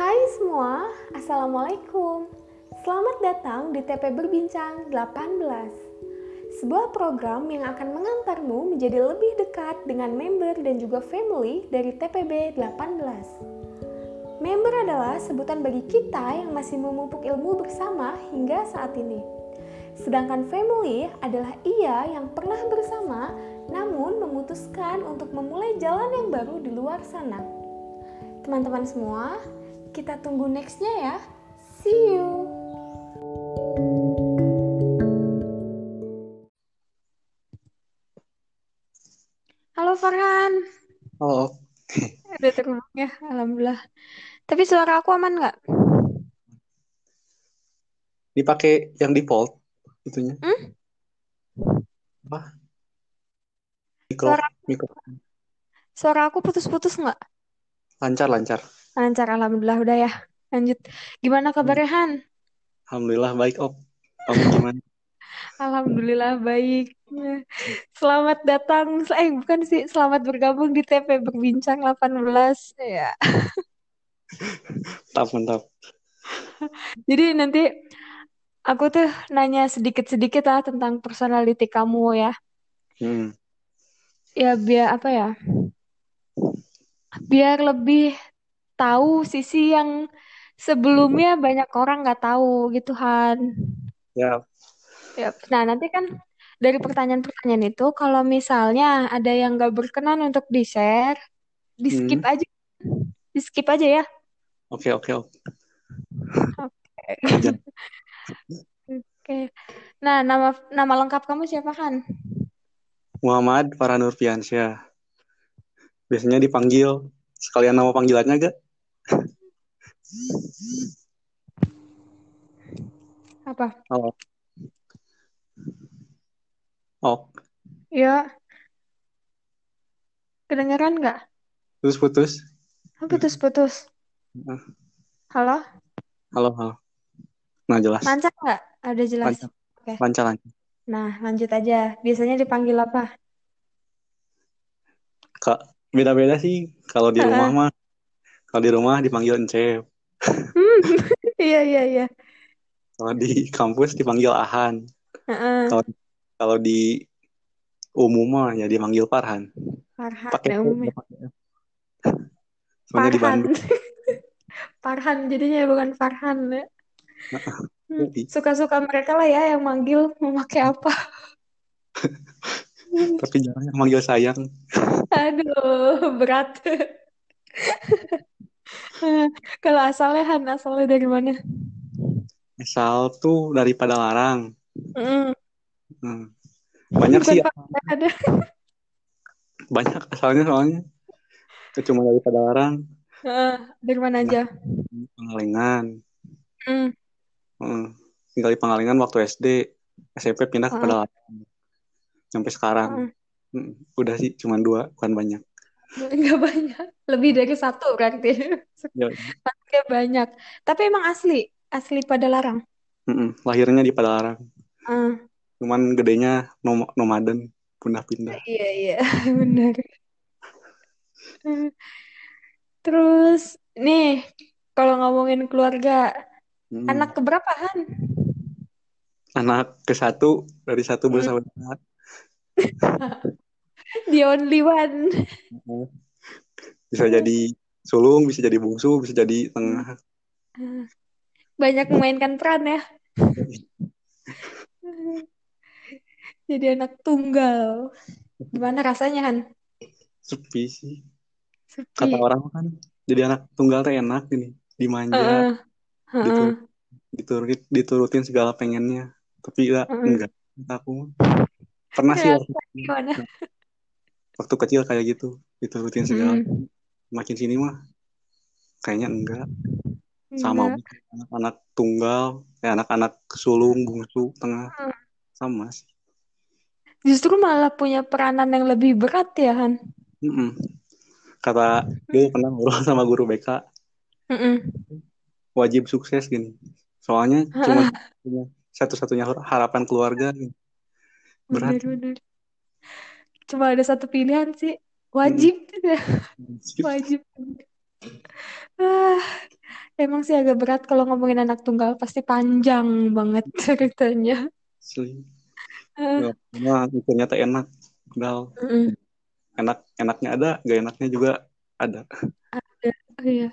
Hai semua, Assalamualaikum. Selamat datang di TP Berbincang 18. Sebuah program yang akan mengantarmu menjadi lebih dekat dengan member dan juga family dari TPB 18. Member adalah sebutan bagi kita yang masih memupuk ilmu bersama hingga saat ini. Sedangkan family adalah ia yang pernah bersama namun memutuskan untuk memulai jalan yang baru di luar sana. Teman-teman semua, kita tunggu nextnya ya. See you. Halo Farhan. Oh, Udah terhubung ya, Alhamdulillah. Tapi suara aku aman nggak? dipakai yang default itunya. Hmm? Apa? Mikro, Suara, mikro. suara aku putus-putus nggak? Lancar, lancar. Lancar, Alhamdulillah. Udah ya, lanjut. Gimana Hmm. kabarnya, Han? Alhamdulillah baik, Om. Kamu gimana? Alhamdulillah baik. Selamat datang, eh bukan sih, selamat bergabung di TP Berbincang 18. Ya. Mantap, mantap. Jadi nanti aku tuh nanya sedikit-sedikit lah tentang personality kamu ya. Hmm. Ya biar apa ya? Biar lebih tahu sisi yang sebelumnya banyak orang nggak tahu gitu Han. Ya, Ya, nah nanti kan dari pertanyaan-pertanyaan itu kalau misalnya ada yang nggak berkenan untuk di-share, di skip hmm. aja, di skip aja ya. Oke, oke, oke. Oke. Oke. Nah, nama nama lengkap kamu siapa kan? Muhammad Faranur Piansyah. Biasanya dipanggil sekalian nama panggilannya gak? Apa? Oh, oh. Ya, kedengeran nggak? Terus putus. Oh, putus-putus. Halo? Halo, halo. Nah, jelas. Lancar nggak? Ada jelas. Lancar, lancar, lancar. Nah, lanjut aja. Biasanya dipanggil apa? Kak, beda-beda sih. Kalau di rumah mah, kalau di rumah dipanggil Encep. Hmm. Iya, iya, iya. Kalau di kampus dipanggil Ahan. Heeh. Kalau kalau di umum ya dipanggil Farhan. Farhan, Pakai nah P, umumnya. nggak pakai F. Soalnya di Farhan. Bandung. Farhan jadinya bukan Farhan ya. Hmm, Jadi, Suka-suka mereka lah ya yang manggil mau pakai apa. Tapi jarang yang manggil sayang. Aduh, berat. Kalau asalnya Han, asalnya dari mana? Asal tuh dari Padalarang. Mm, Hmm. Banyak bukan sih, ada. banyak asalnya soalnya. Cuma dari Padalarang, Heeh, dari mana aja? Pengalengan. Hmm, Hmm. Tinggal di Pengalengan waktu SD, SMP pindah ke Padalarang. Sampai sekarang. Hmm. Udah sih, cuma dua, bukan banyak. Nggak banyak. Lebih dari satu berarti. Ya, banyak. Tapi emang asli, asli pada larang. hmm. Lahirnya di Padalarang. Ah, Cuman gedenya nom nomaden, pindah-pindah. iya, iya, benar. Terus, nih, kalau ngomongin keluarga, Hmm. anak keberapa, Han? Anak ke satu dari satu Hmm, bersaudara. The only one. Bisa jadi sulung, bisa jadi bungsu, bisa jadi tengah. Banyak memainkan peran ya. Jadi anak tunggal. Gimana rasanya, Han? Sepi sih. Kata Sepi. orang kan, jadi anak tunggal tuh enak ini, dimanja, gitu, heeh, diturut, diturutin segala pengennya. Tapi ya heeh. enggak, aku pernah sih gimana? Waktu kecil kayak gitu, diturutin segala. Hmm, Makin sini mah kayaknya enggak. Sama anak-anak tunggal, ya anak-anak sulung, bungsu, tengah, Hmm. sama sih. Justru malah punya peranan yang lebih berat ya, Han? Mm-mm. Kata dulu Hmm. pernah ngobrol sama guru BK, Mm-mm. wajib sukses gini. Soalnya cuma satu-satunya harapan keluarga. gini. Berat. Bener-bener. Cuma ada satu pilihan sih. Mm-mm. Wajib. Sip. Wajib. Ah, emang sih agak berat kalau ngomongin anak tunggal pasti panjang banget ceritanya. Asli. Ah, Nggak pernah mikirnya teh enak. Padahal mm-mm. enak enaknya ada, gak enaknya juga ada. Ada, iya.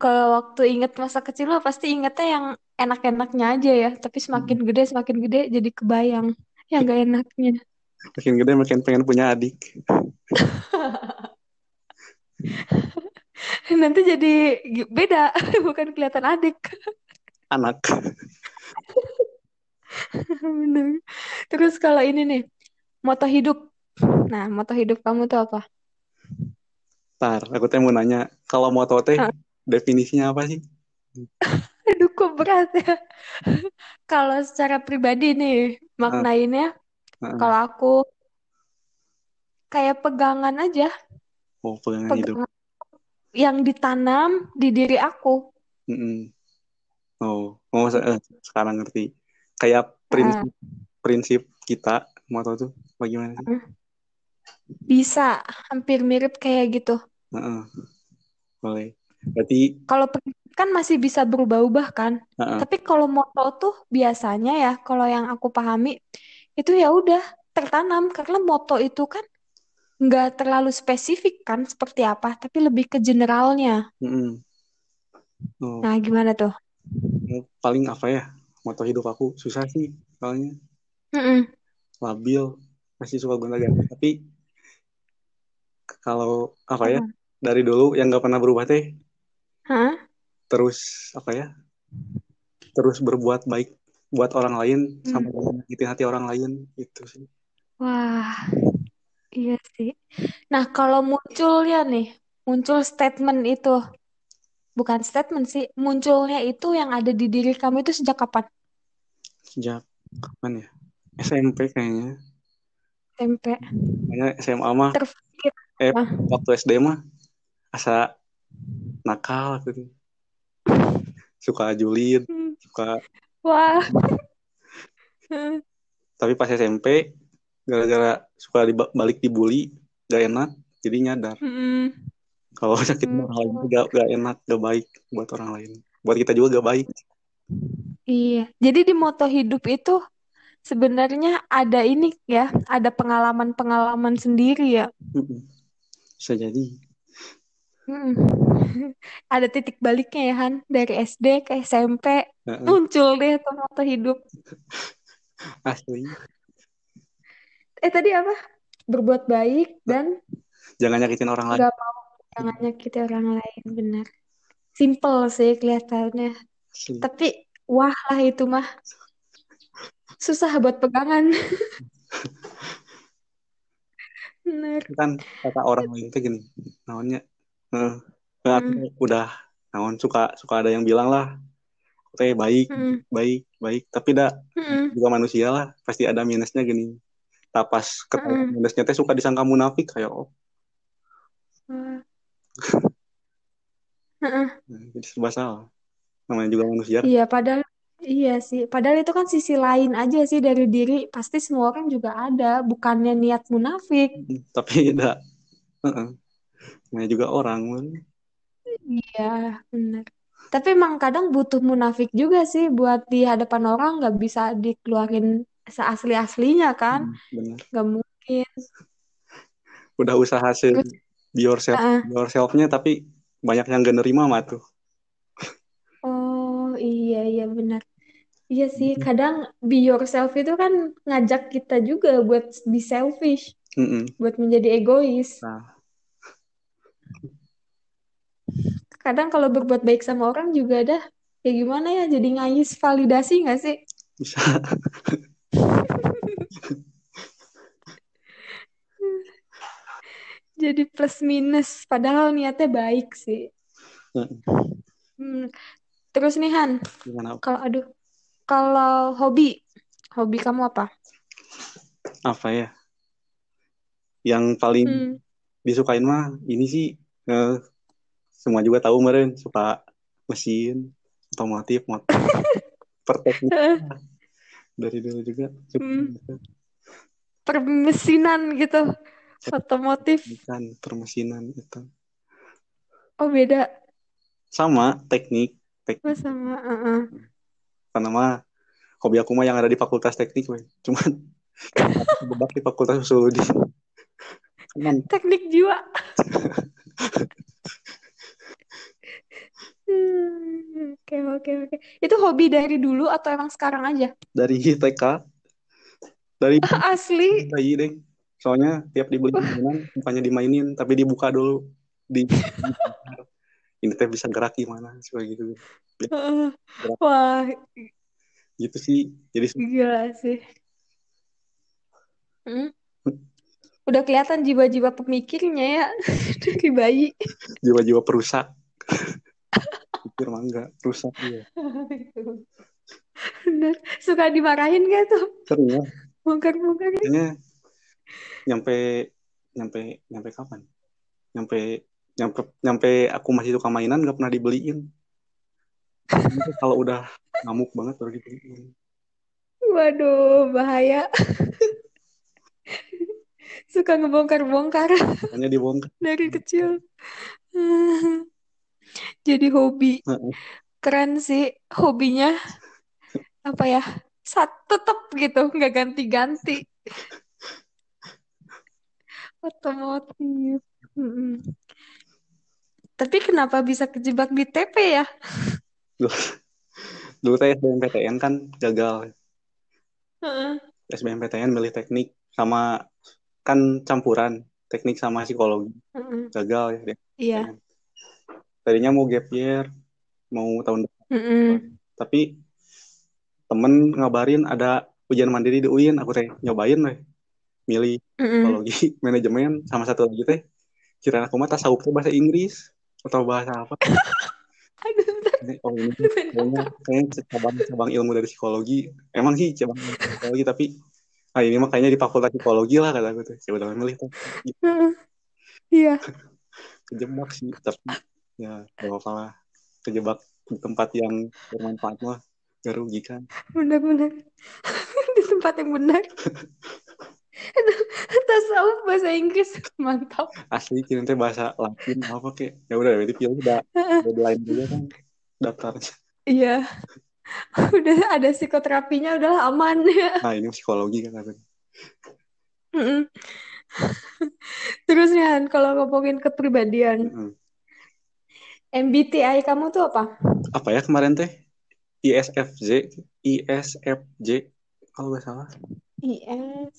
Kalau waktu inget masa kecil lo pasti ingetnya yang enak-enaknya aja ya. Tapi semakin gede, semakin gede jadi kebayang yang gak enaknya. Makin gede makin pengen punya adik. Nanti jadi beda, bukan kelihatan adik. Anak. Bener. Terus kalau ini nih, moto hidup. Nah, moto hidup kamu tuh apa? Ntar, aku teh mau nanya, kalau moto teh Ah, definisinya apa sih? Aduh, kok berat ya. Kalau secara pribadi nih, maknainnya, kalau aku kayak pegangan aja, Oh, pegangan hidup. pegangan yang ditanam di diri aku. Mm-mm. Oh, oh eh, sekarang ngerti. Kayak prinsip prinsip kita moto tuh bagaimana sih? bisa hampir mirip kayak gitu. Heeh, boleh. Berarti, Kalau kan masih bisa berubah-ubah kan. heeh, Tapi kalau moto tuh biasanya ya, kalau yang aku pahami itu ya udah tertanam karena moto itu kan nggak terlalu spesifik kan seperti apa, tapi lebih ke generalnya. mm-mm. Oh, Nah, gimana tuh? oh, paling apa ya? Moto hidup aku susah sih, soalnya Mm-mm. labil, masih suka gonta-ganti. Tapi kalau apa ya? Apa? Dari dulu yang nggak pernah berubah teh, Hah? terus apa ya? Terus berbuat baik buat orang lain Hmm. sampai nyakitin hati orang lain itu sih. Wah, iya sih. Nah, kalau munculnya nih, muncul statement itu, bukan statement sih, munculnya itu yang ada di diri kamu itu sejak kapan? Sejak kapan ya? SMP kayaknya. SMP. Kayaknya SMA mah Terfikir eh apa? waktu SD mah asa nakal gitu. Suka julid, Hmm. suka Wah. tapi pas SMP gara-gara suka diba- balik dibully gak enak jadi nyadar Mm-mm. kalau sakit Hmm. orang lain gak, gak enak gak baik buat orang lain buat kita juga gak baik Iya. Jadi di moto hidup itu sebenarnya ada ini ya, ada pengalaman-pengalaman sendiri ya. Bisa jadi Ada titik baliknya ya Han, dari SD ke SMP Heeh, muncul deh tuh moto hidup. asli Eh tadi apa? Berbuat baik dan jangan nyakitin orang lain mau jangan nyakiti orang lain, benar. Simple sih kelihatannya. asli Tapi wah lah itu mah susah buat pegangan. Bener. Itu kan kata orang tuh gini namanya eh, eh, aku Mm, udah naon suka suka ada yang bilang lah teh baik mm, baik baik tapi dah mm, juga manusia lah pasti ada minusnya gini tak pas ketahuan mm. minusnya teh suka disangka munafik kayak oh. Heeh. nah, jadi serba salah namanya juga manusia Iya, padahal iya sih. Padahal itu kan sisi lain aja sih dari diri. Pasti semua orang juga ada, bukannya niat munafik. tapi tidak. Namanya juga orang man. Iya, benar. Tapi emang kadang butuh munafik juga sih buat di hadapan orang nggak bisa dikeluarin seasli-aslinya kan? Hmm, benar Nggak mungkin. udah usaha Terus, be yourself ah, be yourselfnya tapi banyak yang gak nerima mah tuh oh iya iya benar. Iya sih, kadang be yourself itu kan ngajak kita juga buat be selfish, Mm-mm. buat menjadi egois. nah Kadang kalau berbuat baik sama orang juga dah, ya gimana ya, jadi ngayis validasi nggak sih? bisa Jadi plus minus, padahal niatnya baik sih. Mm. Hmm. Terus nih Han, kalau aduh, kalau hobi, hobi kamu apa? apa ya yang paling Hmm. disukain mah ini sih eh, semua juga tahu kemarin suka mesin otomotif motor perteknik dari dulu juga Hmm. Permesinan gitu, otomotif. bukan permesinan itu Oh beda. sama teknik Oh, teknik sama. uh-uh. karena mah hobi aku mah yang ada di fakultas teknik weh. cuman kejebak di fakultas sosiologi Teknik jiwa. Hmm, Oke, oke, oke. Itu hobi dari dulu atau emang sekarang aja? dari TK dari Asli. bayi deh soalnya tiap dibeli mainan bukannya dimainin tapi dibuka dulu di ini teh bisa gerak gimana suka gitu Heeh. Wah, gitu sih jadi gila sih. Hmm. Udah kelihatan jiwa-jiwa pemikirnya ya dari bayi. jiwa-jiwa perusak pikir mah enggak rusak dia Bener. Suka dimarahin gak tuh? sering ya Bongkar-bongkar. kayaknya nyampe nyampe nyampe kapan nyampe nyampe nyampe aku masih suka mainan nggak pernah dibeliin kalau udah ngamuk banget baru dibeliin Waduh, bahaya. Suka ngebongkar-bongkar hanya dibongkar dari kecil. Jadi hobi. Keren sih hobinya. Apa ya? Sat tetep gitu, nggak ganti-ganti. Otomotif. Tapi kenapa bisa kejebak di TP ya? dulu teh SBMPTN kan gagal Heeh. SBMPTN milih teknik sama kan campuran teknik sama psikologi gagal ya. Iya. Tadinya mau gap year mau tahun depan. Mm-mm. tapi temen ngabarin ada ujian mandiri di UIN aku teh nyobain deh. Milih Mm-mm. psikologi manajemen sama satu lagi teh kira aku mah tas teh bahasa Inggris atau bahasa apa. Aduh, bentar, oh ini kayaknya kayaknya cabang cabang ilmu dari psikologi. Emang sih cabang psikologi tapi ah ini mah kayaknya di fakultas psikologi lah kata aku tuh ya udah milih tuh. Iya. kejebak sih tapi ya gak apa-apa lah kejebak di tempat yang bermanfaat mah gak rugi kan Benar-benar. Di tempat yang benar. Tasawuf bahasa Inggris. Mantap. asli kira teh bahasa Latin apa kek ya udah berarti pilih udah deadline juga kan daftarnya Iya. Udah ada psikoterapinya, udahlah aman ya. nah ini psikologi kan aku Mm-mm. Terus nih kalau ngomongin kepribadian, Mm-mm. MBTI kamu tuh apa? apa ya kemarin teh ISFJ ISFJ kalau nggak salah IS.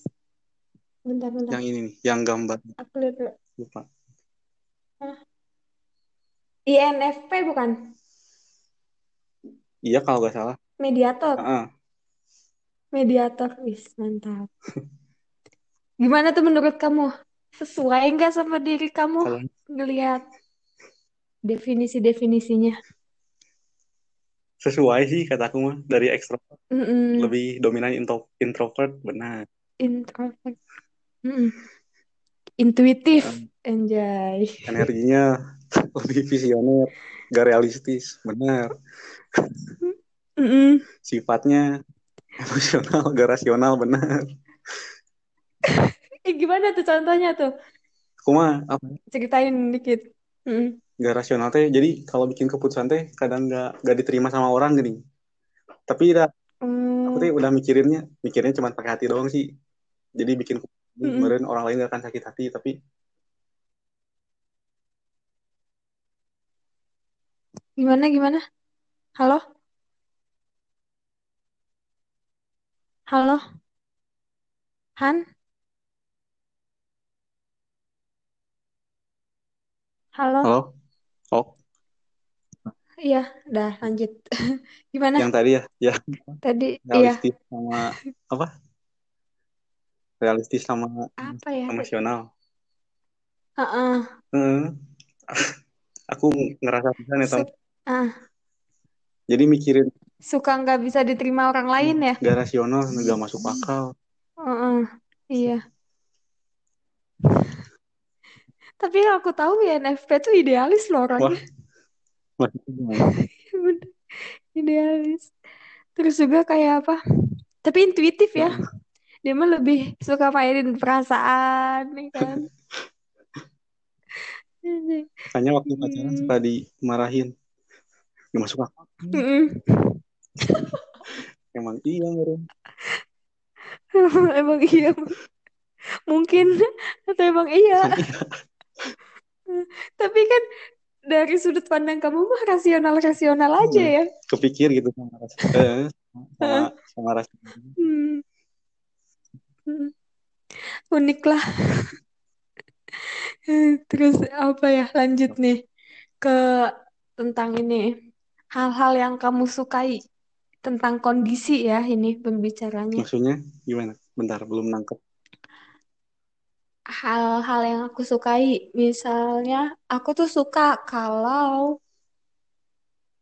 Bentar-bentar. yang ini nih yang gambar Aku lihat dulu. lupa INFP bukan? iya kalau nggak salah Mediator. Heeh. Mediator. Wis, mantap. Gimana tuh menurut kamu? Sesuai nggak sama diri kamu? kalau Ngelihat definisi-definisinya. sesuai sih kataku mah dari ekstrovert Mm-mm. lebih dominan intro, introvert benar Introvert. Mm-mm. Intuitif. Um, Enjoy. energinya lebih visioner gak realistis benar Mm-mm. sifatnya emosional gak rasional benar Eh, gimana tuh contohnya tuh? aku mah apa Ceritain dikit. Mm-mm. Gak rasional teh jadi kalau bikin keputusan teh kadang gak gak diterima sama orang gini tapi udah aku teh Hmm. udah mikirinnya mikirnya cuma pakai hati doang sih jadi bikin Mm-mm. kemarin orang lain gak akan sakit hati tapi Gimana, gimana? Halo? Halo? Han? Halo? halo Iya, udah lanjut. Gimana? yang tadi ya ya Tadi, iya. realistis sama apa realistis sama Apa ya? emosional Heeh. Heeh. aku ngerasa bisa nih Tom. Ah, jadi mikirin suka nggak bisa diterima orang lain ya? gak rasional gak masuk akal Heeh. Iya. Tapi yang aku tahu ya NFP tuh idealis loh wah orangnya. Bener. Idealis. Terus juga kayak apa? Tapi intuitif ya. Dia mah lebih suka mainin perasaan, nih kan? makanya waktu pacaran Hmm. suka dimarahin Gak masuk akal. Mm-mm. Emang iya meren. emang iya mungkin atau emang iya Emang iya. tapi kan dari sudut pandang kamu mah rasional rasional aja Hmm. ya Kepikir gitu sama ras eh, sama sama ras. Hmm. Hmm. unik lah terus apa ya lanjut nih ke tentang ini hal-hal yang kamu sukai tentang kondisi ya ini pembicaranya Maksudnya gimana? Bentar, belum nangkep. Hal-hal yang aku sukai misalnya aku tuh suka kalau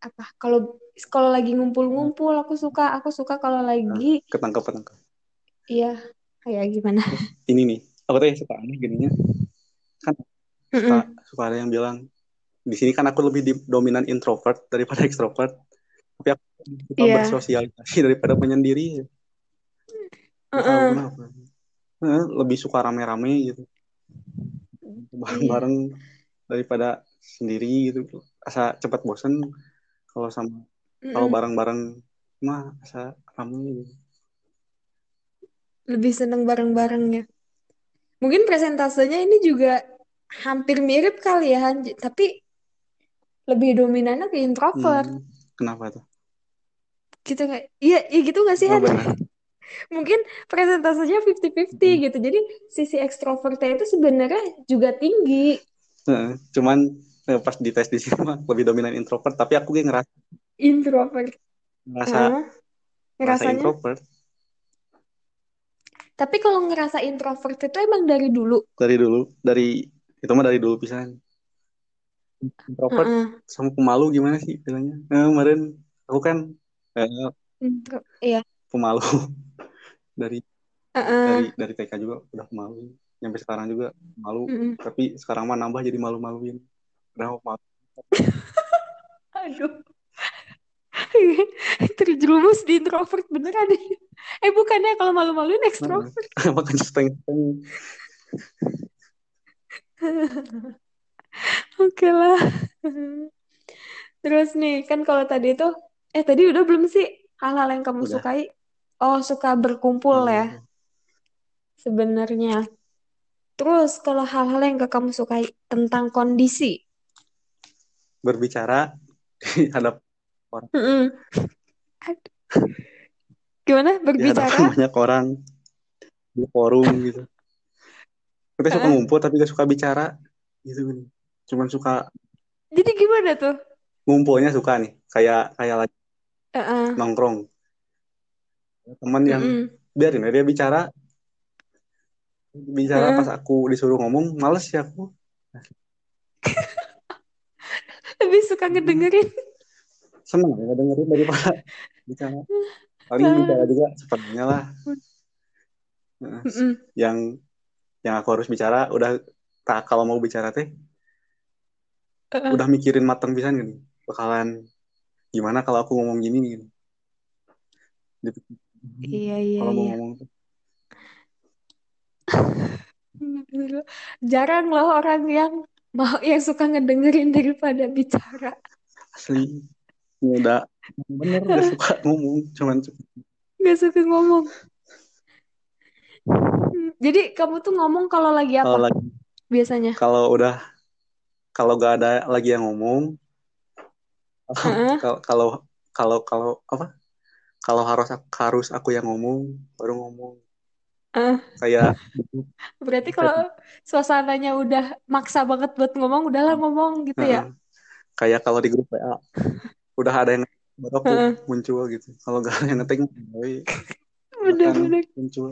apa kalau kalau lagi ngumpul-ngumpul aku suka aku suka kalau lagi Ketangkep, ketangkep. iya kayak gimana Ini nih, aku tuh suka aneh gininya. Kan suka, ada yang bilang di sini kan aku lebih dominan introvert daripada extrovert. Tapi aku suka Iya. bersosialisasi daripada tahu Mm-mm. kenapa. Eh, lebih suka rame-rame gitu. Bareng-bareng daripada sendiri gitu. Asa cepat bosen kalau sama kalau bareng-bareng mah asa rame gitu. lebih seneng bareng-bareng ya mungkin presentasenya ini juga hampir mirip kali ya tapi lebih dominannya ke introvert Hmm, kenapa tuh? gitu nggak iya iya gitu nggak sih Oh, Han benar. Mungkin presentasenya 50-50 Hmm. gitu. Jadi sisi ekstrovertnya itu sebenarnya juga tinggi. Cuman eh, pas dites di sini mah lebih dominan introvert tapi aku kayak ngerasa introvert. Ngerasa ngerasa introvert. Tapi kalau ngerasa introvert itu emang dari dulu? Dari dulu. Dari itu mah dari dulu pisan introvert Heeh. sama pemalu gimana sih bilangnya? Eh, kemarin aku kan eh, Intro- iya. pemalu dari Heeh. dari dari TK juga udah pemalu sampai sekarang juga malu Mm-mm. tapi sekarang mah nambah jadi malu-maluin udah malu Aduh. Terjerumus di introvert beneran. Eh bukannya kalau malu-maluin ekstrovert. makanya setengah-setengah Oke lah. Terus nih, kan kalau tadi itu, eh tadi udah belum sih hal-hal yang kamu Udah. sukai? Oh, suka berkumpul ya sebenarnya. Terus kalau hal-hal yang gak kamu sukai tentang kondisi. berbicara di hadap Mm-mm. Aduh. Gimana di hadapan berbicara? banyak orang di forum gitu kita suka ngumpul tapi gak suka bicara gitu cuman suka Jadi gimana tuh? ngumpulnya suka nih kayak kayak lagi Heeh. nongkrong teman yang Mm-mm. biarin dia bicara. Bicara Heeh. pas aku disuruh ngomong males ya aku. Lebih suka ngedengerin. seneng ya dengerin daripada bicara. Paling bicara juga sepertinya lah. Nah, yang yang aku harus bicara udah tak kalau mau bicara teh udah mikirin matang pisan gini bakalan gimana kalau aku ngomong gini nih gitu. Iya, iya, kalau iya. ngomong. Jarang loh orang yang mau yang suka ngedengerin daripada bicara. asli udah bener udah suka ngomong cuman suka Gak suka ngomong. Jadi kamu tuh ngomong kalau lagi kalau apa lagi biasanya? kalau udah kalau gak ada lagi yang ngomong kalau kalau kalau kalau apa kalau harus harus aku yang ngomong baru ngomong Eh, kayak berarti kalau suasananya udah maksa banget buat ngomong, udahlah ngomong gitu ya. Kayak kalau di grup WA udah ada yang baru aku Heeh. muncul gitu kalau gak ada yang ngetik Bener-bener. muncul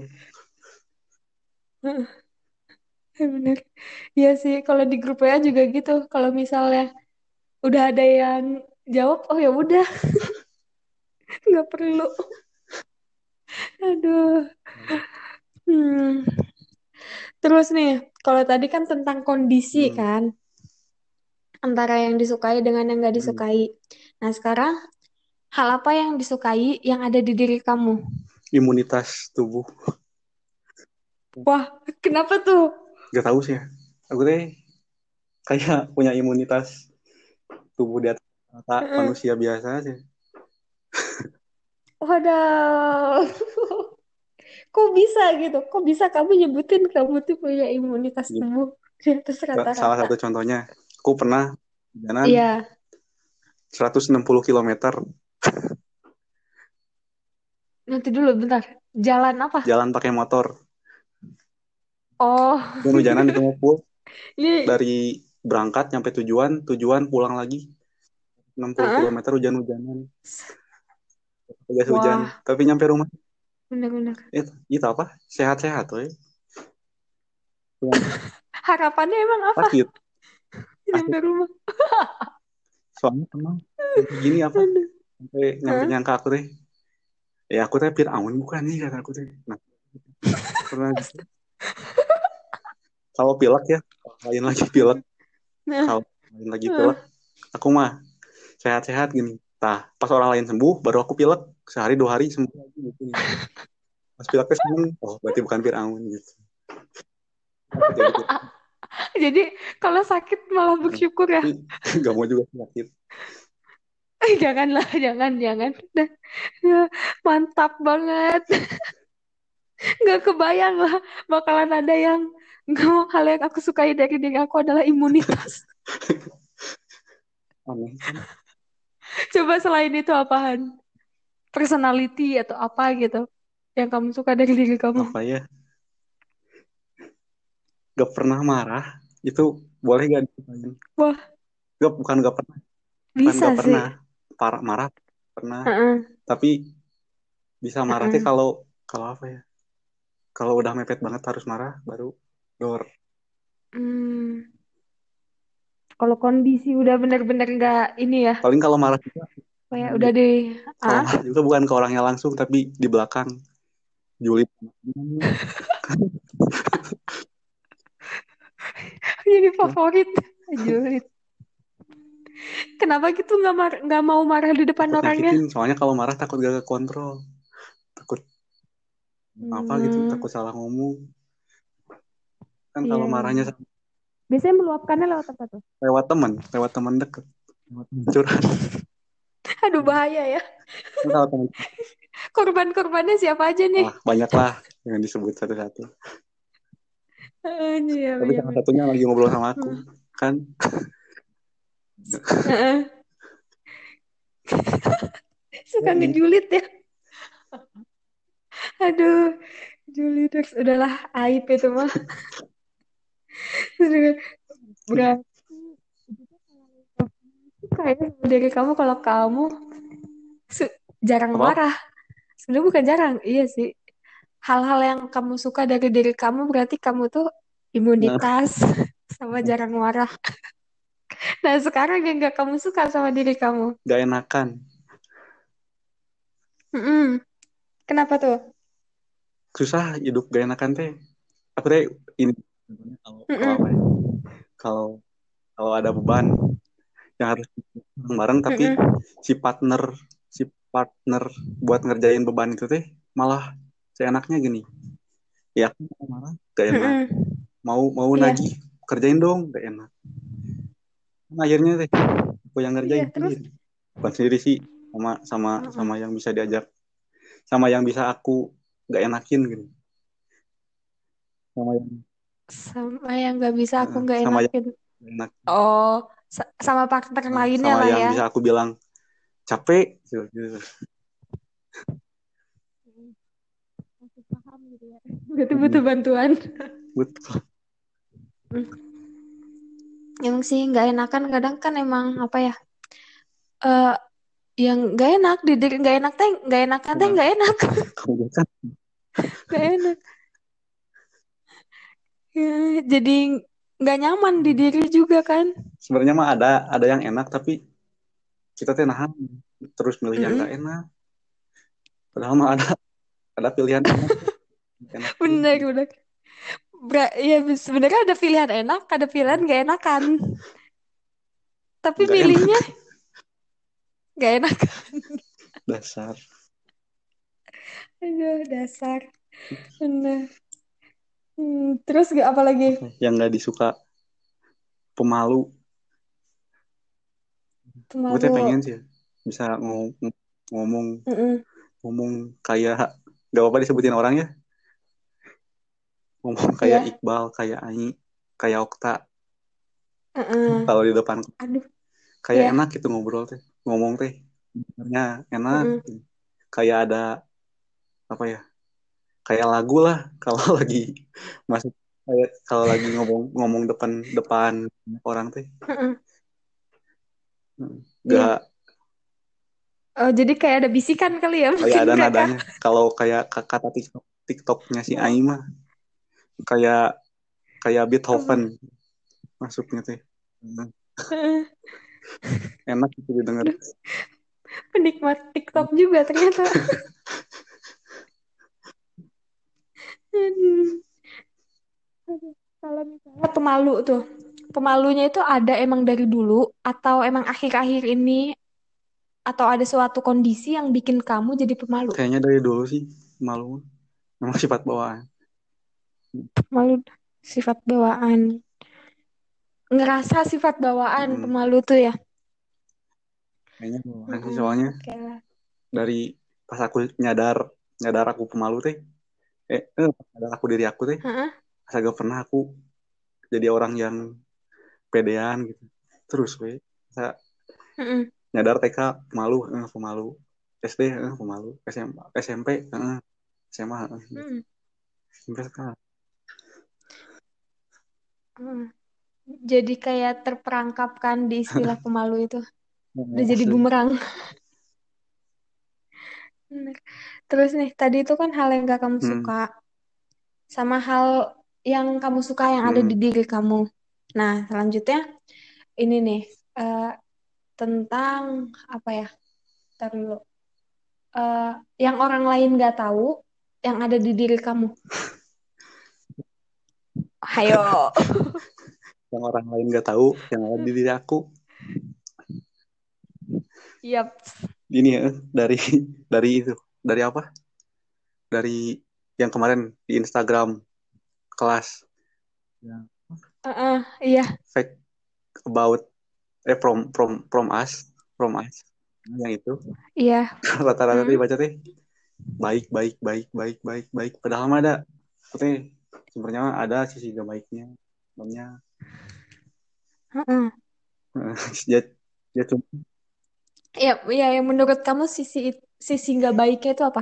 Bener. Iya sih, kalau di grup WA juga gitu. Kalau misalnya udah ada yang jawab, oh ya udah, nggak perlu. Aduh. Hmm. Terus nih, kalau tadi kan tentang kondisi Hmm. kan, antara yang disukai dengan yang nggak Hmm. disukai. Nah sekarang hal apa yang disukai yang ada di diri kamu? imunitas tubuh Wah, kenapa tuh? gak tahu sih ya aku teh kayak punya imunitas tubuh di atas kata manusia biasa aja. Waduh. Kok bisa gitu? Kok bisa kamu nyebutin kamu tuh punya imunitas Gitu. tubuh di atas Salah rata-rata? satu contohnya, aku pernah jalan Iya. 160 km Nanti dulu bentar. Jalan apa? jalan pakai motor. Oh, hujanan itu ini dari berangkat nyampe tujuan, tujuan pulang lagi 60 Heeh. km hujan-hujanan. Gas hujan. Wah. Tapi nyampe rumah benar-benar. itu, itu apa? Sehat-sehat tuh. Harapannya emang apa? Sakit. Nyampe rumah. Soalnya emang gini apa? Sampai nyampe nyangka aku teh. Ya aku teh Fir'aun bukan nih kata aku teh. Nah, pernah gitu. Kalau pilek ya, lain lagi pilek. Nah, Kalau lain lagi pilek, aku mah sehat-sehat gini. Tah, pas orang lain sembuh, baru aku pilek sehari dua hari sembuh lagi gitu. Pas pileknya sembuh, oh berarti bukan Fir'aun gitu. Jadi gitu. jadi kalau sakit malah bersyukur ya. Gak mau juga sakit. Eh, janganlah, jangan, jangan. Ya, mantap banget. Nggak kebayang lah bakalan ada yang nggak hal yang aku sukai dari diri aku adalah imunitas. Aneh? Coba selain itu apaan? Personality atau apa gitu yang kamu suka dari diri kamu? Apa ya? Gak pernah marah, itu boleh gak disukain? Wah, Gak, bukan gak pernah. Bukan bisa gak sih. pernah. Parah, marah pernah. Heeh. Tapi bisa marah Heeh. teh kalau kalau apa ya? Kalau udah mepet banget harus marah, baru dor. Hmm. Kalau kondisi udah bener-bener nggak ini ya, Paling kalau marah juga, kayak udah deh, kalau ah, juga bukan ke orangnya langsung, tapi di belakang. Julid. jadi favorit, julid. Kenapa gitu nggak mar nggak mau marah di depan Takut orangnya? nyakitin, soalnya kalau marah takut gak kontrol. Takut apa gitu, Hmm, takut salah ngomong. Kan iya, kalau iya. marahnya Biasanya meluapkannya lewat apa tuh? lewat teman, lewat teman deket. Lewat curhat. Aduh bahaya ya. Korban-korbannya siapa aja nih? ah, banyak lah yang disebut satu-satu. Iya, Tapi iya, salah bener. satunya lagi ngobrol sama aku. Hmm. Kan. Suka ngejulit ya. Aduh, julid terus udahlah aib itu mah. Berarti kayaknya dari kamu kalau kamu jarang apa? marah. Sebenarnya bukan jarang, iya sih. Hal-hal yang kamu suka dari diri kamu berarti kamu tuh Nah, imunitas sama jarang marah. Nah sekarang yang gak kamu suka sama diri kamu. gak enakan. Mm-mm. Kenapa tuh? Susah hidup gak enakan teh. Aku teh ini apa? Kalau kalau ada beban yang harus bareng tapi Mm-mm. si partner si partner buat ngerjain beban itu teh malah seenaknya gini. Ya marah gak enak. Mm-mm. Mau mau Iya, nagih kerjain dong gak enak. Nah, akhirnya teh aku yang ngerjain Terus, sendiri. Bukan sendiri sih sama sama Mm-mm. sama yang bisa diajak sama yang bisa aku gak enakin gitu. Sama yang sama yang gak bisa aku gak sama yang enakin. enak. Oh, sama partner Nah, lainnya sama lah yang ya. bisa aku bilang capek gitu, gitu. Masih paham gitu ya. Berarti butuh Hmm, bantuan. betul. Emang sih nggak enakan kadang kan emang apa ya? Eh yang nggak enak di diri nggak enak teh nggak enakan teh Nah, nggak enak kamu lihat kan nggak enak Ya, jadi nggak nyaman di diri juga kan? Sebenarnya mah ada ada yang enak tapi kita teh nahan terus milih yang Mm-mm. gak enak. Padahal mah ada ada pilihan enak, enak bener Bra- ya sebenarnya ada pilihan enak ada pilihan nggak enakan tapi Nggak enak. milihnya nggak enak dasar. aduh dasar. Bener Hmm, terus gak apa lagi Yang nggak disuka pemalu. gue Pemalu. pengen sih ya, bisa ngomong ngomong Mm-mm. ngomong kayak gak apa-apa disebutin orangnya ngomong kayak Iya. Iqbal kayak Ani kayak Okta Mm-mm. kalau di depan Aduh. kayak Iya. enak gitu ngobrol teh ngomong teh sebenarnya enak Mm-mm. kayak ada apa ya kayak lagu lah kalau lagi masuk kayak kalau lagi ngomong ngomong depan depan orang teh Mm-mm. Iya. gak Oh, jadi kayak ada bisikan kali ya kayak mungkin ada mereka. nadanya kalau kayak kata TikTok TikToknya si Ai mah kayak kayak Beethoven masuknya teh Hmm, enak gitu didengar Penikmat TikTok juga ternyata. Aduh. Kalau misalnya pemalu tuh, pemalunya itu ada emang dari dulu atau emang akhir-akhir ini atau ada suatu kondisi yang bikin kamu jadi pemalu? kayaknya dari dulu sih malu memang sifat bawaan Pemalu sifat bawaan. Ngerasa sifat bawaan Hmm, pemalu tuh ya. kayaknya bawaan sih Mm-mm. soalnya Oke lah. dari pas aku nyadar nyadar aku pemalu teh eh, nyadar aku diri aku teh pas gak pernah aku jadi orang yang pedean gitu terus we Sa- Mm-mm. nyadar TK malu eh, pemalu SD eh, pemalu SMA, SMP eh, SMA eh, gitu. Mm-mm. sampai sekarang. Jadi kayak terperangkapkan di istilah pemalu itu. Udah jadi bumerang. Bener. Terus nih, tadi itu kan hal yang gak kamu hmm, suka. Sama hal yang kamu suka yang ada di hmm. diri kamu. Nah, selanjutnya ini nih. eh, tentang apa ya? Ntar dulu. Eh, yang orang lain gak tahu, yang ada di diri kamu. Hayo. yang orang lain gak tahu yang ada di diri aku Yap. ini ya dari dari itu dari apa dari yang kemarin di Instagram kelas yang Heeh, iya. fact about eh from from from us from us yang itu Iya. rata-rata Hmm. dibaca teh baik baik baik baik baik baik padahal mah ada teh sebenarnya ada sisi gak baiknya namanya Heeh. dia dia cuma Iya, iya, yang menurut kamu sisi sisi nggak baiknya itu apa?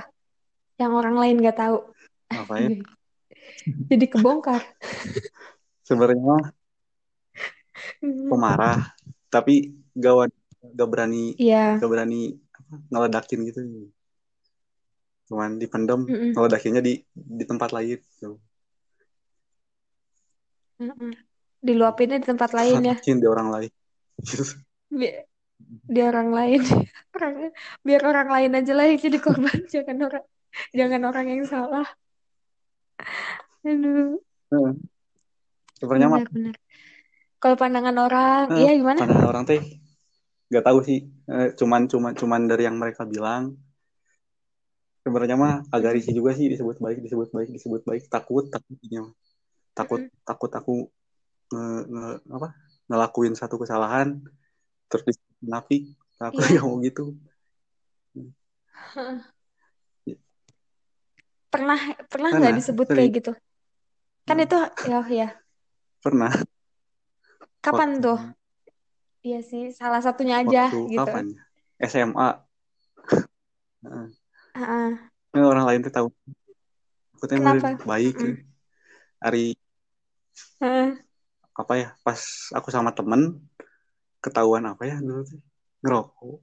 Yang orang lain nggak tahu. apa ya Jadi kebongkar. sebenarnya Hmm. pemarah tapi gak wa- gak berani Iya. gak berani ngeledakin gitu cuman dipendam Mm-mm. ngeledakinnya di di tempat lain gitu. Mm-mm. Diluapinnya di tempat lain ya. Di orang lain Bi- di orang lain. Orang, biar orang lain aja lah yang jadi korban, jangan orang jangan orang yang salah. Aduh, Heeh. sebenarnya mah benar-benar. Kalau pandangan orang, eh, iya gimana? pandangan orang teh gak tahu sih Eh, cuman cuman cuman dari yang mereka bilang sebenarnya mah agak risih juga sih disebut baik disebut baik disebut baik takut takutnya takut Mm-mm. takut aku nge, nge- apa ngelakuin satu kesalahan terus munafik aku gak mau gitu Pernah pernah nggak disebut sering kayak gitu? Kan itu ya ya. pernah Kapan waktu tuh? Iya sih, salah satunya aja waktu gitu. kapan ya? SMA Heeh. Heeh. Ini orang lain tuh tahu aku tuh baik Mm. hari apa ya pas aku sama temen ketahuan apa ya dulu tuh ngerokok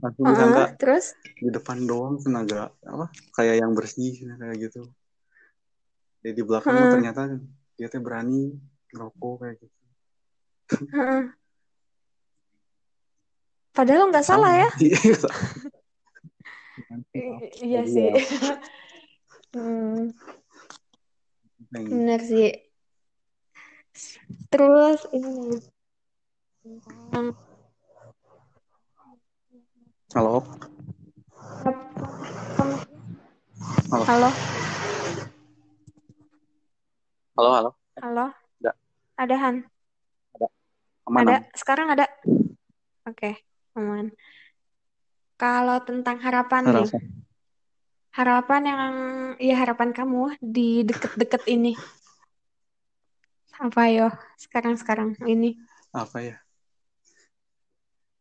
langsung Heeh, disangka Terus? di depan doang tenaga apa kayak yang bersih kayak gitu jadi di belakang Heeh. ternyata dia tuh berani ngerokok kayak gitu Heeh. Padahal nggak salah ya. Iya. Sih. Hmm, Yang- bener sih. Terus ini nih, tentang halo halo Halo, halo halo halo. Ada. Ada Han. Ada. aman Ada? aman. Sekarang ada? Oke, aman. Kalau tentang harapan nih, Harapan. harapan yang, ya harapan kamu di deket-deket ini. Apa yo? Sekarang-sekarang ini. apa ya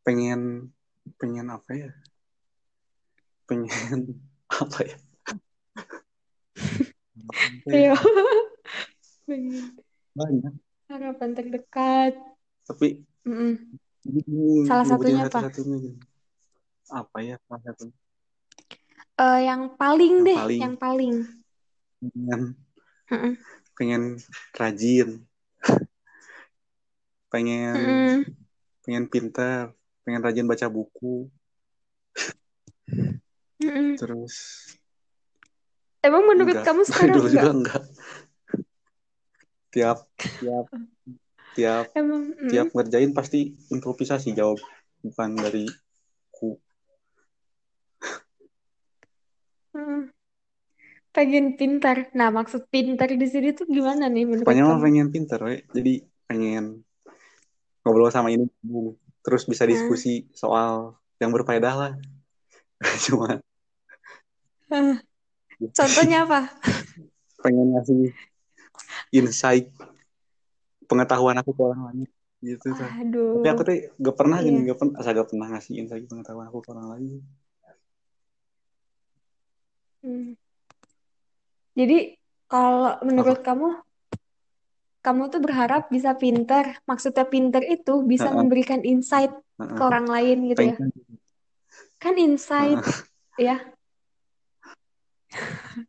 pengen pengen apa ya pengen apa ya ya? Ayo. Pengen banyak harapan terdekat. tapi Mm-mm. ini Salah satunya apa? gitu. apa ya salah satu Eh, yang paling Yang deh, paling. yang paling. pengen. Pengen rajin pengen Mm-mm. pengen pintar pengen rajin baca buku Mm-mm. terus Emang menurut enggak kamu sekarang dulu enggak? juga enggak tiap tiap tiap Emang, mm. tiap ngerjain pasti improvisasi jawab bukan dari ku Mm. Pengen pintar. Nah, maksud pintar di sini tuh gimana nih menurut Pokoknya mah kamu? pengen pintar we. jadi pengen ngobrol sama ini terus bisa Hmm. diskusi soal yang berfaedah lah cuma Contohnya apa? pengen ngasih insight pengetahuan aku ke orang lain gitu tuh. Aduh. Tapi aku tuh gak pernah Iya. gini, gak pernah, asal gak pernah ngasih insight pengetahuan aku ke orang lain. Hmm. Jadi kalau menurut kamu, kamu tuh berharap bisa pintar. Maksudnya pintar itu bisa Heeh. memberikan insight Heeh. ke orang lain gitu ya. Kan insight ya.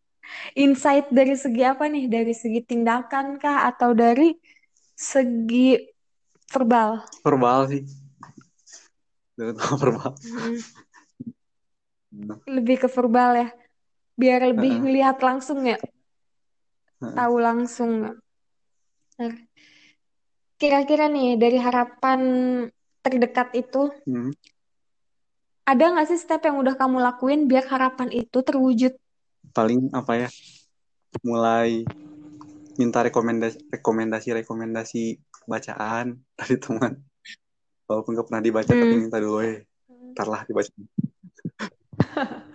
Insight dari segi apa nih? Dari segi tindakan kah atau dari segi verbal? verbal sih. Verbal. Hmm. Lebih ke verbal ya. Biar lebih Heeh. ngelihat langsung ya. Heeh. Tahu langsung. Kira-kira nih dari harapan terdekat itu Hmm. ada nggak sih step yang udah kamu lakuin biar harapan itu terwujud? Paling apa ya? Mulai minta rekomendasi rekomendasi rekomendasi bacaan dari teman. Walaupun gak pernah dibaca Hmm. tapi minta dulu eh. Ntar lah dibaca.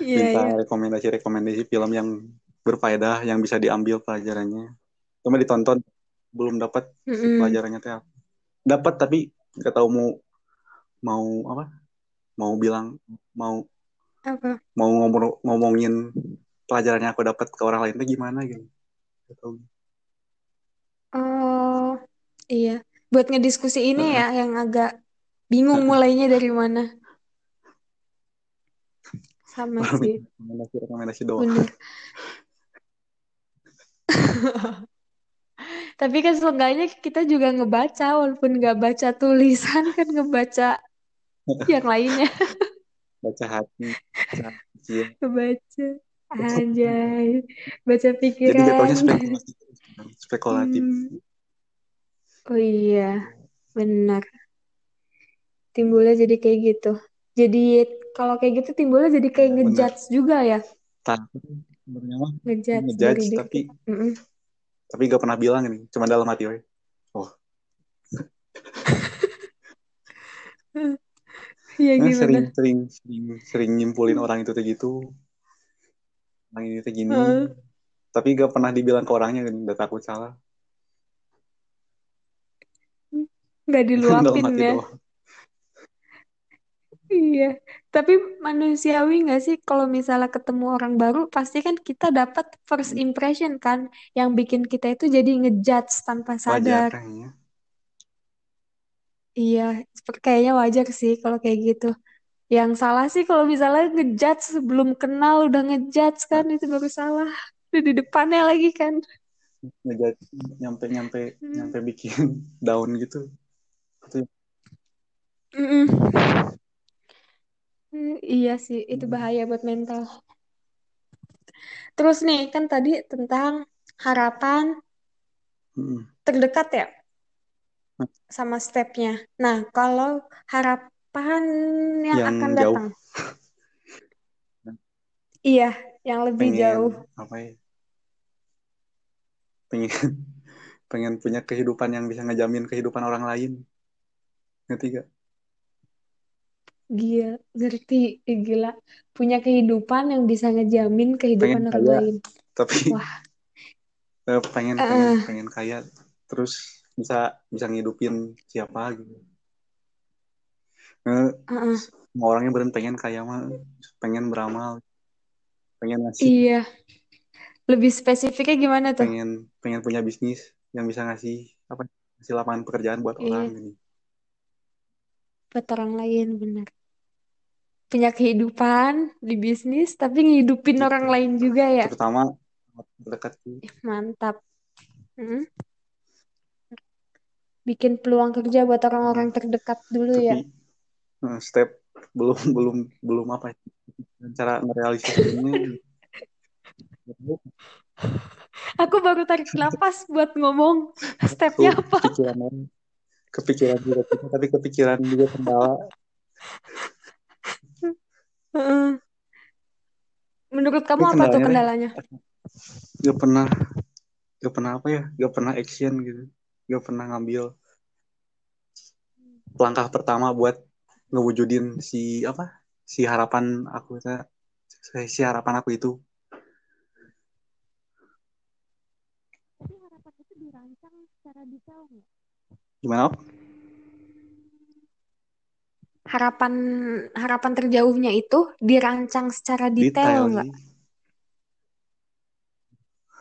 Iya, minta iya. rekomendasi-rekomendasi film yang berfaedah yang bisa diambil pelajarannya. Cuma ditonton belum dapat Mm-mm. pelajarannya teh apa. Dapat tapi nggak tahu mau mau apa? Mau bilang mau Apa? mau ngomong ngomongin pelajarannya aku dapat ke orang lain tuh gimana gitu. Nggak tahu. Oh, iya. Buat ngediskusi ini ya yang agak bingung mulainya dari mana. Sama sih, rekomendasi rekomendasi doang. Tapi kan seenggaknya kita juga ngebaca, walaupun nggak baca tulisan kan ngebaca yang lainnya. Baca hati, baca. Anjay. Baca Jadi pikiran. jatuhnya spekulasi. Spekulatif. Hmm. Oh iya, benar. Timbulnya jadi kayak gitu. Jadi kalau kayak gitu timbulnya jadi kayak Ya, benar. ngejudge juga ya. Tapi sebenarnya mah Ngejudge tapi tapi gak pernah bilang ini, cuma dalam hati we. Oh, Iya Nah, gimana? sering sering sering sering nyimpulin orang itu kayak gitu. Orang ini kayak gini. Heeh. Tapi gak pernah dibilang ke orangnya kan, udah takut salah. Dalam diluapin ya. doang. Iya. Tapi manusiawi nggak sih kalau misalnya ketemu orang baru pasti kan kita dapat first impression kan yang bikin kita itu jadi ngejudge tanpa Wajar sadar. kayaknya. Iya, seper- kayaknya wajar sih kalau kayak gitu. Yang salah sih kalau misalnya ngejudge sebelum kenal udah ngejudge kan itu baru salah. Udah di depannya lagi kan. Ngejudge nyampe nyampe Hmm. nyampe bikin down gitu. Itu Mm-mm. Hmm, iya sih, itu bahaya buat mental. Terus nih, kan tadi tentang harapan mm, terdekat ya, sama stepnya. Nah, kalau harapan yang yang akan jauh datang, iya, yang lebih jauh. pengen apa ya? Pengen pengen punya kehidupan yang bisa ngejamin kehidupan orang lain ngerti gak Gila, ngerti. Eh, Gila. Punya kehidupan yang bisa ngejamin kehidupan pengen orang kaya lain. tapi Wah. eh, pengen pengen Eh, pengen kaya terus bisa bisa ngidupin siapa gitu Eh, eh, eh. semua orangnya bener pengen kaya mah pengen beramal pengen ngasih Iya. Lebih spesifiknya gimana tuh? pengen pengen punya bisnis yang bisa ngasih apa ngasih lapangan pekerjaan buat Iya, orang gini buat orang lain, benar. Punya kehidupan di bisnis, tapi ngehidupin gitu orang lain juga ya. terutama Ih, Mantap. Mm. Bikin peluang kerja buat orang-orang terdekat dulu ya. tapi eh, step belum belum belum apa ya, cara merealisasikannya Aku baru tarik nafas buat ngomong stepnya apa. kepikiran kepikiran juga tapi kepikiran juga kendala Heeh. Menurut kamu apa tuh kendalanya gak pernah gak pernah apa ya gak pernah action gitu gak pernah ngambil langkah pertama buat ngewujudin si apa si harapan aku si harapan aku itu Tapi harapan itu dirancang secara detail nggak? gimana Op? Harapan harapan terjauhnya itu dirancang secara detail nggak? sih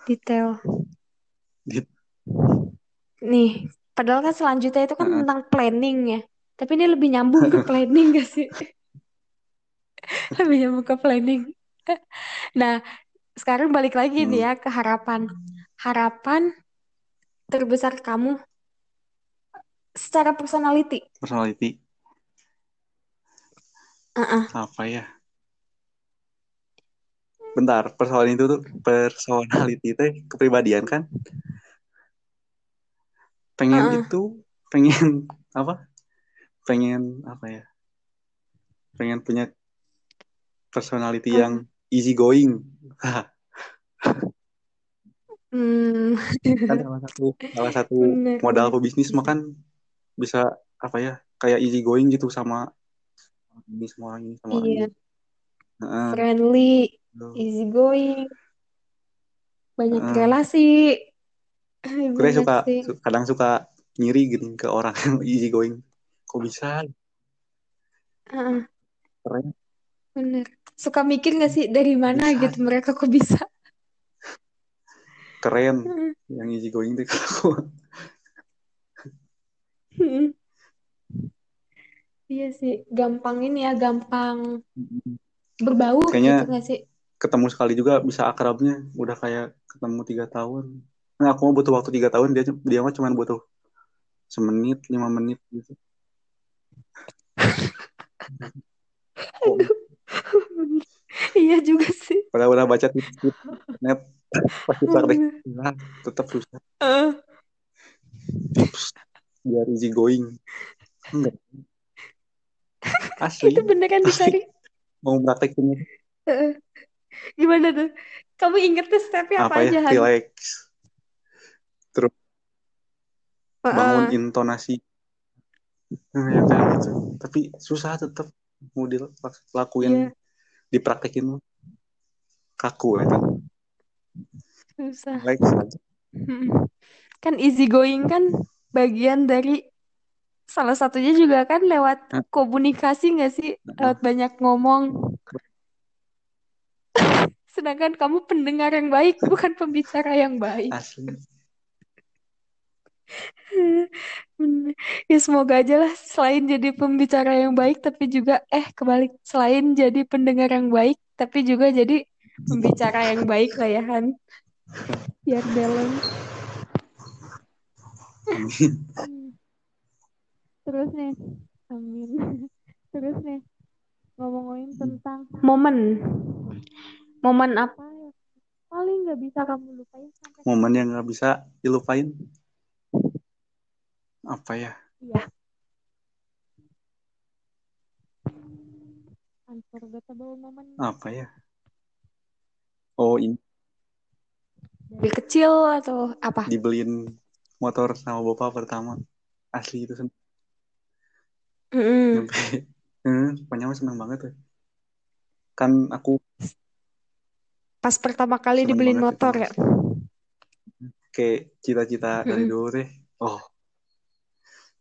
Detail. Di- Nih, padahal kan selanjutnya itu kan Heeh. tentang planning ya. Tapi ini lebih nyambung ke planning gak sih? Lebih nyambung ke planning. Nah, sekarang balik lagi nih hmm, ya ke harapan. Harapan terbesar kamu secara personality. personality Heeh. apa ya? Bentar personality itu tuh personality teh kepribadian kan? Pengen Heeh. itu pengen apa? Pengen apa ya? Pengen punya personality Heeh. yang easy going. Hmm, kan salah satu salah satu bener, modal pebisnis mah kan bisa apa ya? Kayak easy going gitu sama ini sama orang ini sama orang Iya, friendly, tuh. easy going, banyak Heeh. relasi. Gue suka sih. su- kadang suka ngiri gitu ke orang yang easy going kok bisa Heeh, keren bener. Suka mikir gak sih dari mana bisa gitu mereka kok bisa? keren yang easy going Heeh. Iya sih, gampang ini ya, gampang berbaur kayaknya gitu gak sih? ketemu sekali juga bisa akrabnya udah kayak ketemu tiga tahun. Nah aku mau butuh waktu tiga tahun dia dia mah cuma butuh semenit lima menit gitu. Aduh, iya juga sih. udah udah baca tips-tips net pasti praktek nah, tetap susah. Tips biar easy going. Enggak Itu asli beneran asli dicari. mau praktekin Heeh. Gimana tuh? Kamu inget tuh stepnya apa apa ya aja, Han? relax terus bangun Heeh. intonasi nah, ya kayak gitu tapi susah tetap mau dilakuin dipraktekin mah. kaku ya kan Susah. relax aja. Kan easy going kan bagian dari salah satunya juga kan lewat komunikasi nggak sih? Lewat banyak ngomong. Sedangkan kamu pendengar yang baik, bukan pembicara yang baik. asli. Ya semoga aja lah selain jadi pembicara yang baik, tapi juga eh kebalik selain jadi pendengar yang baik, tapi juga jadi pembicara yang baik lah ya Han. Biar balance. Hmm. Terus nih, amin. Terus nih, ngomong-ngomongin tentang momen. Momen apa yang paling nggak bisa kamu lupain sampai momen yang nggak bisa dilupain? Apa ya? Iya, unforgettable moment. Apa ya? Oh ini. Dari kecil atau apa? dibeliin motor sama bapak pertama. Asli itu sen- Mm-mm. nyampe eh, pokoknya seneng banget tuh kan aku Pas pertama kali Seneng dibeliin motor itu, ya. kayak cita-cita dari Mm-mm. dulu teh oh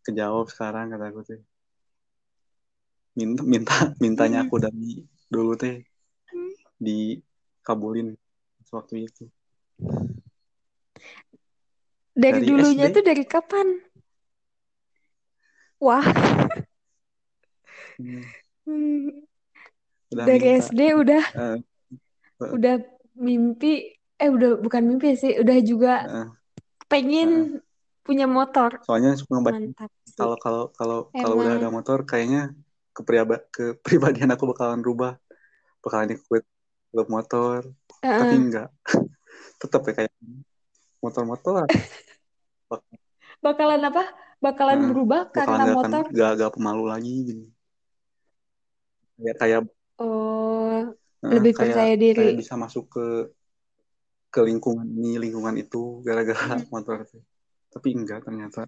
kejawab sekarang kata aku teh minta minta mintanya aku dari dulu teh dikabulin waktu itu Dari, Dari dulunya SD. tuh dari kapan? Wah, Hmm, udah dari minta. SD udah. Eh, udah mimpi. Eh udah bukan mimpi sih, udah juga eh, pengen punya motor. soalnya suka Mantap kalau kalau kalau kalau udah ada motor kayaknya kepriaba kepribadian aku bakalan rubah. Bakalan ikut klub motor. Tapi Heeh. enggak. Tetap ya kayak motor-motor Bakalan apa? Bakalan Heeh. berubah bakalan karena motor. gak, gak pemalu lagi gitu kayak kayak Oh, eh, lebih kayak percaya diri. kayak bisa masuk ke ke lingkungan ini lingkungan itu gara-gara Hmm. motor itu tapi enggak ternyata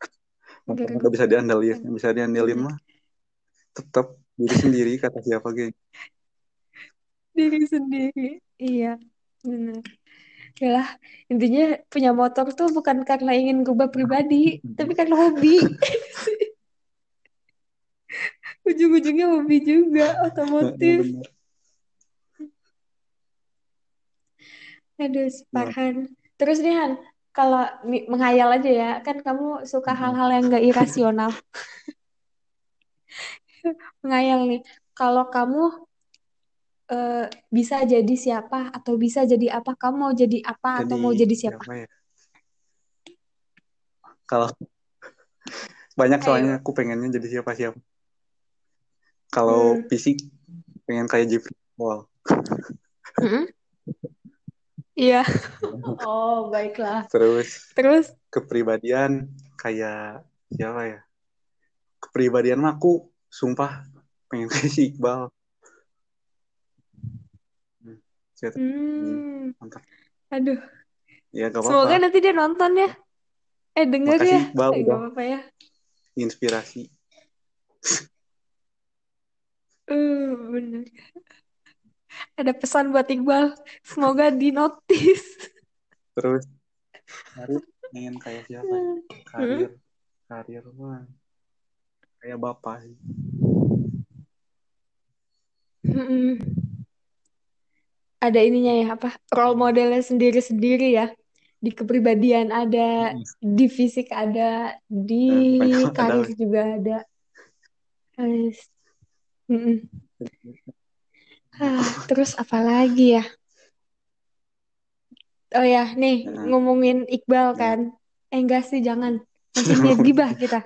motor bisa diandalin yang bisa diandalin Benar. mah tetap diri sendiri kata siapa gitu Diri sendiri. Iya, benar. Yalah, intinya punya motor tuh bukan karena ingin berubah pribadi, tapi karena hobi. Ujung-ujungnya hobi juga, otomotif. bener Aduh, Farhan. Terus nih Han, kalau menghayal aja ya, kan kamu suka hal-hal yang gak irasional. Menghayal nih, kalau kamu eh, bisa jadi siapa atau bisa jadi apa, kamu mau jadi apa atau jadi mau jadi siapa? siapa ya kalau banyak soalnya Ayo. aku pengennya jadi siapa siapa kalau Hmm. fisik pengen kayak Jeffrey Wall Mm-mm. Iya. Oh, baiklah. terus Terus, kepribadian kayak siapa ya kepribadian mah aku sumpah pengen kayak si Iqbal Hmm, siapa- hmm, mantap aduh, ya gak semoga apa-apa nanti dia nonton ya. Eh, denger Makasih, ya. Iqbal, Eh, gak apa-apa ya. inspirasi Eh, bener. Ada pesan buat Iqbal. Semoga dinotis. terus karir pengen kayak siapa ya? Hmm. karir karir mah kayak bapak sih Mm-mm. Ada ininya ya, apa? Role modelnya sendiri-sendiri ya. Di kepribadian ada, di fisik ada, di Eh, ada karir juga ada. Ah, terus apa lagi ya? Oh ya, nih Heeh. ngomongin Iqbal Iya. kan. Eh enggak sih, jangan. Nanti niat gibah kita.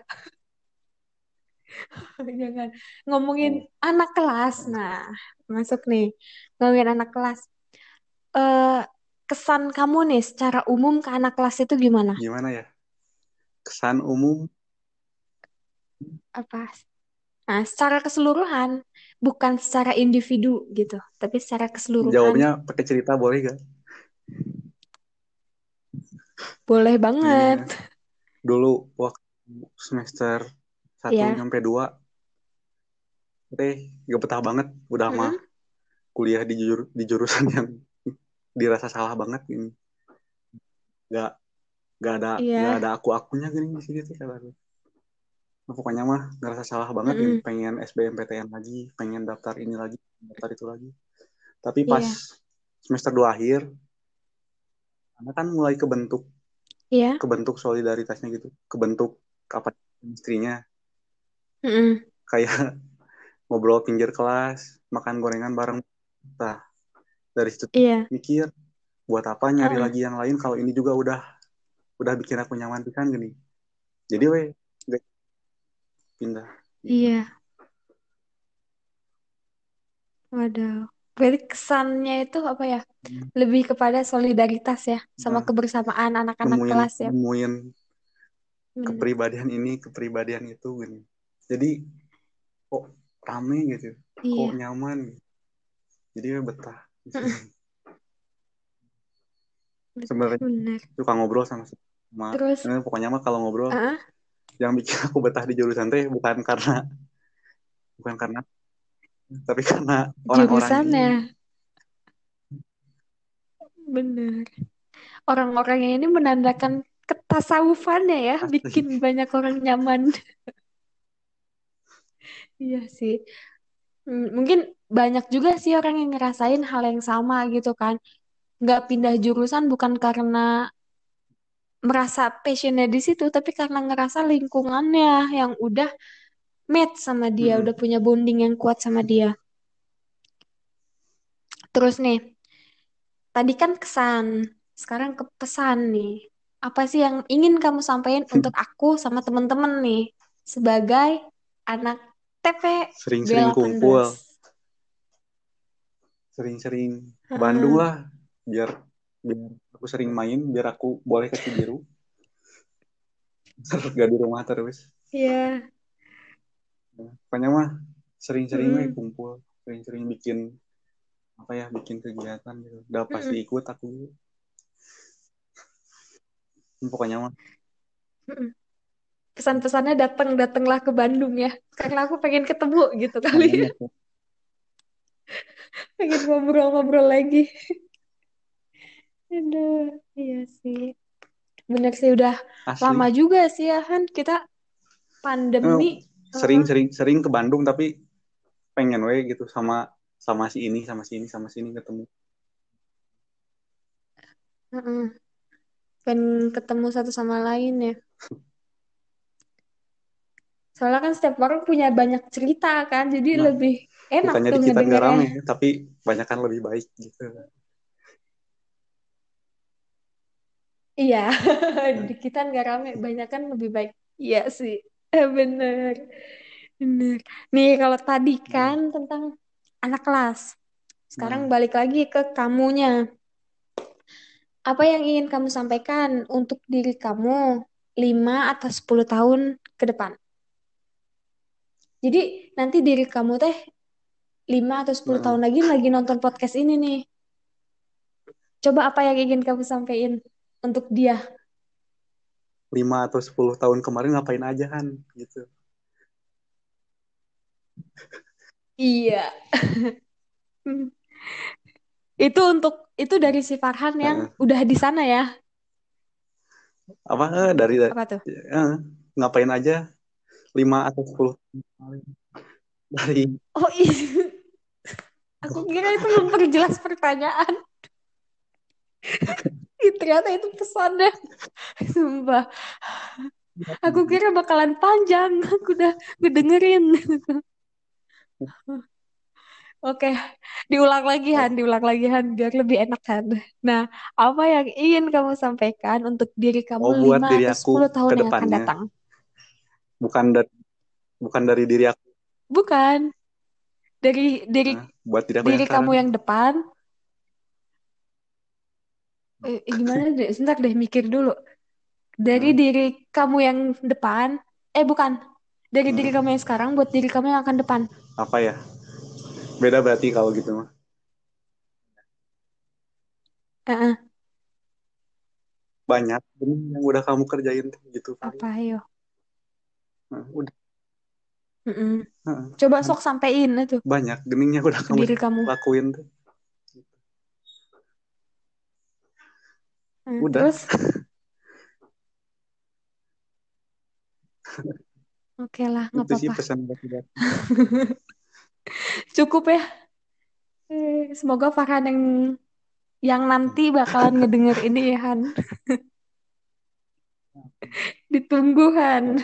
Jangan. Ngomongin anak kelas. Nah, masuk nih. Ngomongin anak kelas. Eh, kesan kamu nih secara umum ke anak kelas itu gimana? gimana ya kesan umum Apa? Nah, secara keseluruhan, bukan secara individu gitu, tapi secara keseluruhan. jawabnya pakai cerita boleh gak Boleh banget. ya. dulu waktu semester satu Iya. sampai dua teh gak betah banget udah mah Mm-mm. kuliah di jur- di jurusan yang dirasa salah banget ini gak gak ada Iya. gak ada aku akunya gini di sini tuh pokoknya mah ngerasa salah banget Mm-mm. ini pengen SBMPTN lagi pengen daftar ini lagi daftar itu lagi tapi pas Iya. semester dua akhir karena kan mulai kebentuk Iya. kebentuk solidaritasnya gitu kebentuk apa istrinya Mm-mm. kayak ngobrol pinggir kelas makan gorengan bareng nah dari situ Iya. mikir buat apa nyari Uh-uh. lagi yang lain kalau ini juga udah udah bikin aku nyaman pisan gini jadi we nggak pindah Iya. Waduh. Berarti kesannya itu apa ya? Hmm. Lebih kepada solidaritas ya, sama Nah, kebersamaan anak-anak nemuin kelas ya. nemuin Bener. kepribadian ini kepribadian itu gini jadi kok rame gitu Iya. kok nyaman gitu. jadi betah sebenarnya suka ngobrol sama Ma, Terus, pokoknya mah kalau ngobrol ah, yang bikin aku betah di jurusan teh bukan karena bukan karena tapi karena orang-orang ini jurusannya, bener. Orang-orangnya ini menandakan ketasawufannya ya, asli bikin banyak orang nyaman. Iya sih. Hmm, Mungkin banyak juga sih orang yang ngerasain hal yang sama gitu kan. Nggak pindah jurusan bukan karena merasa passionnya di situ, tapi karena ngerasa lingkungannya yang udah match sama dia, Mm-mm. udah punya bonding yang kuat sama dia. Terus nih, tadi kan kesan, sekarang ke pesan nih. Apa sih yang ingin kamu sampaikan untuk aku sama temen-temen nih, sebagai anak TP sering-sering kumpul B18? sering-sering ke Bandung lah biar biar aku sering main biar aku boleh ke Cibiru gak di rumah terus Iya. pokoknya mah sering-sering Mm-mm. kumpul sering-sering bikin apa ya bikin kegiatan gitu udah pasti Mm-mm. ikut aku pokoknya mah Mm-mm. Pesan-pesannya datang datanglah ke Bandung ya, karena aku pengen ketemu gitu kali kangen ya, aku pengen ngobrol-ngobrol lagi. Aduh, iya sih. Bener sih udah lama asli juga sih ya kan kita pandemi. Sering-sering sering ke Bandung tapi pengen we gitu sama sama si ini sama si ini sama si ini ketemu Heeh. Pengen ketemu satu sama lain ya. Soalnya kan setiap orang punya banyak cerita kan, jadi nah lebih enak bukannya tuh di kita nggak rame tapi banyak kan lebih baik gitu Iya, di kita nggak rame, banyak kan lebih baik. Iya sih, Eh, bener, bener. Nih kalau tadi kan nah, tentang anak kelas, sekarang nah. balik lagi ke kamunya. Apa yang ingin kamu sampaikan untuk diri kamu 5 atau 10 tahun ke depan? Jadi nanti diri kamu teh 5 atau 10 Nah, tahun lagi lagi nonton podcast ini nih. Coba apa yang ingin kamu sampaikan untuk dia? lima atau 10 tahun kemarin ngapain aja kan gitu Iya. Itu untuk itu dari si Farhan yang Heeh. udah di sana ya. apa eh, dari Apa tuh? eh, ngapain aja lima atau 10 tahun kemarin dari Oh iya, aku kira itu memperjelas pertanyaan. Ternyata itu pesannya. Sumpah. Aku kira bakalan panjang. Aku udah ngedengerin. Oke, diulang lagi Han, diulang lagi Han, biar lebih enak Han. Nah, apa yang ingin kamu sampaikan untuk diri kamu oh buat 5 diri atau aku 10 tahun yang akan datang? bukan dari bukan dari diri aku Bukan, dari diri Nah, buat diri aku yang diri sekarang kamu yang depan. Eh, eh, gimana deh? Sebentar deh, mikir dulu. Dari Nah, diri kamu yang depan, eh bukan, dari diri hmm, kamu yang sekarang buat diri kamu yang akan depan. apa ya beda berarti kalau gitu mah Heeh, banyak ini yang udah kamu kerjain gitu kali apa ayo? Nah, udah Mm-mm. Heeh. Coba sok sampein itu banyak gening yang udah kamu diri kamu. lakuin tuh Hmm, udah terus, oke lah, nggak itu sih apa-apa. pesan. Cukup ya. Eh, Semoga Farhan yang yang nanti bakalan ngedenger ini ya Han. Ditunggu Han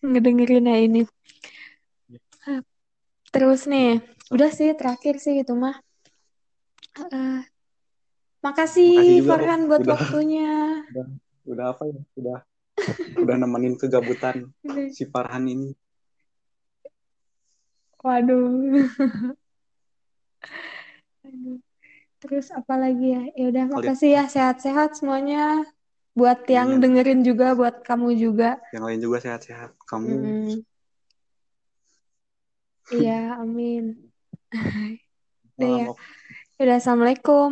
ngedengerinnya ini. Ya, Terus nih, udah sih terakhir sih itu mah. Eh, makasih Farhan buat udah waktunya. udah udah apa ya udah udah nemenin kegabutan si Farhan ini Waduh. Aduh. Terus apa lagi ya? Ya udah, makasih ya sehat-sehat semuanya. Buat yang amin dengerin juga, buat kamu juga. yang lain juga sehat-sehat kamu Mm-mm. Iya, amin. Udah ya. Udah, assalamualaikum.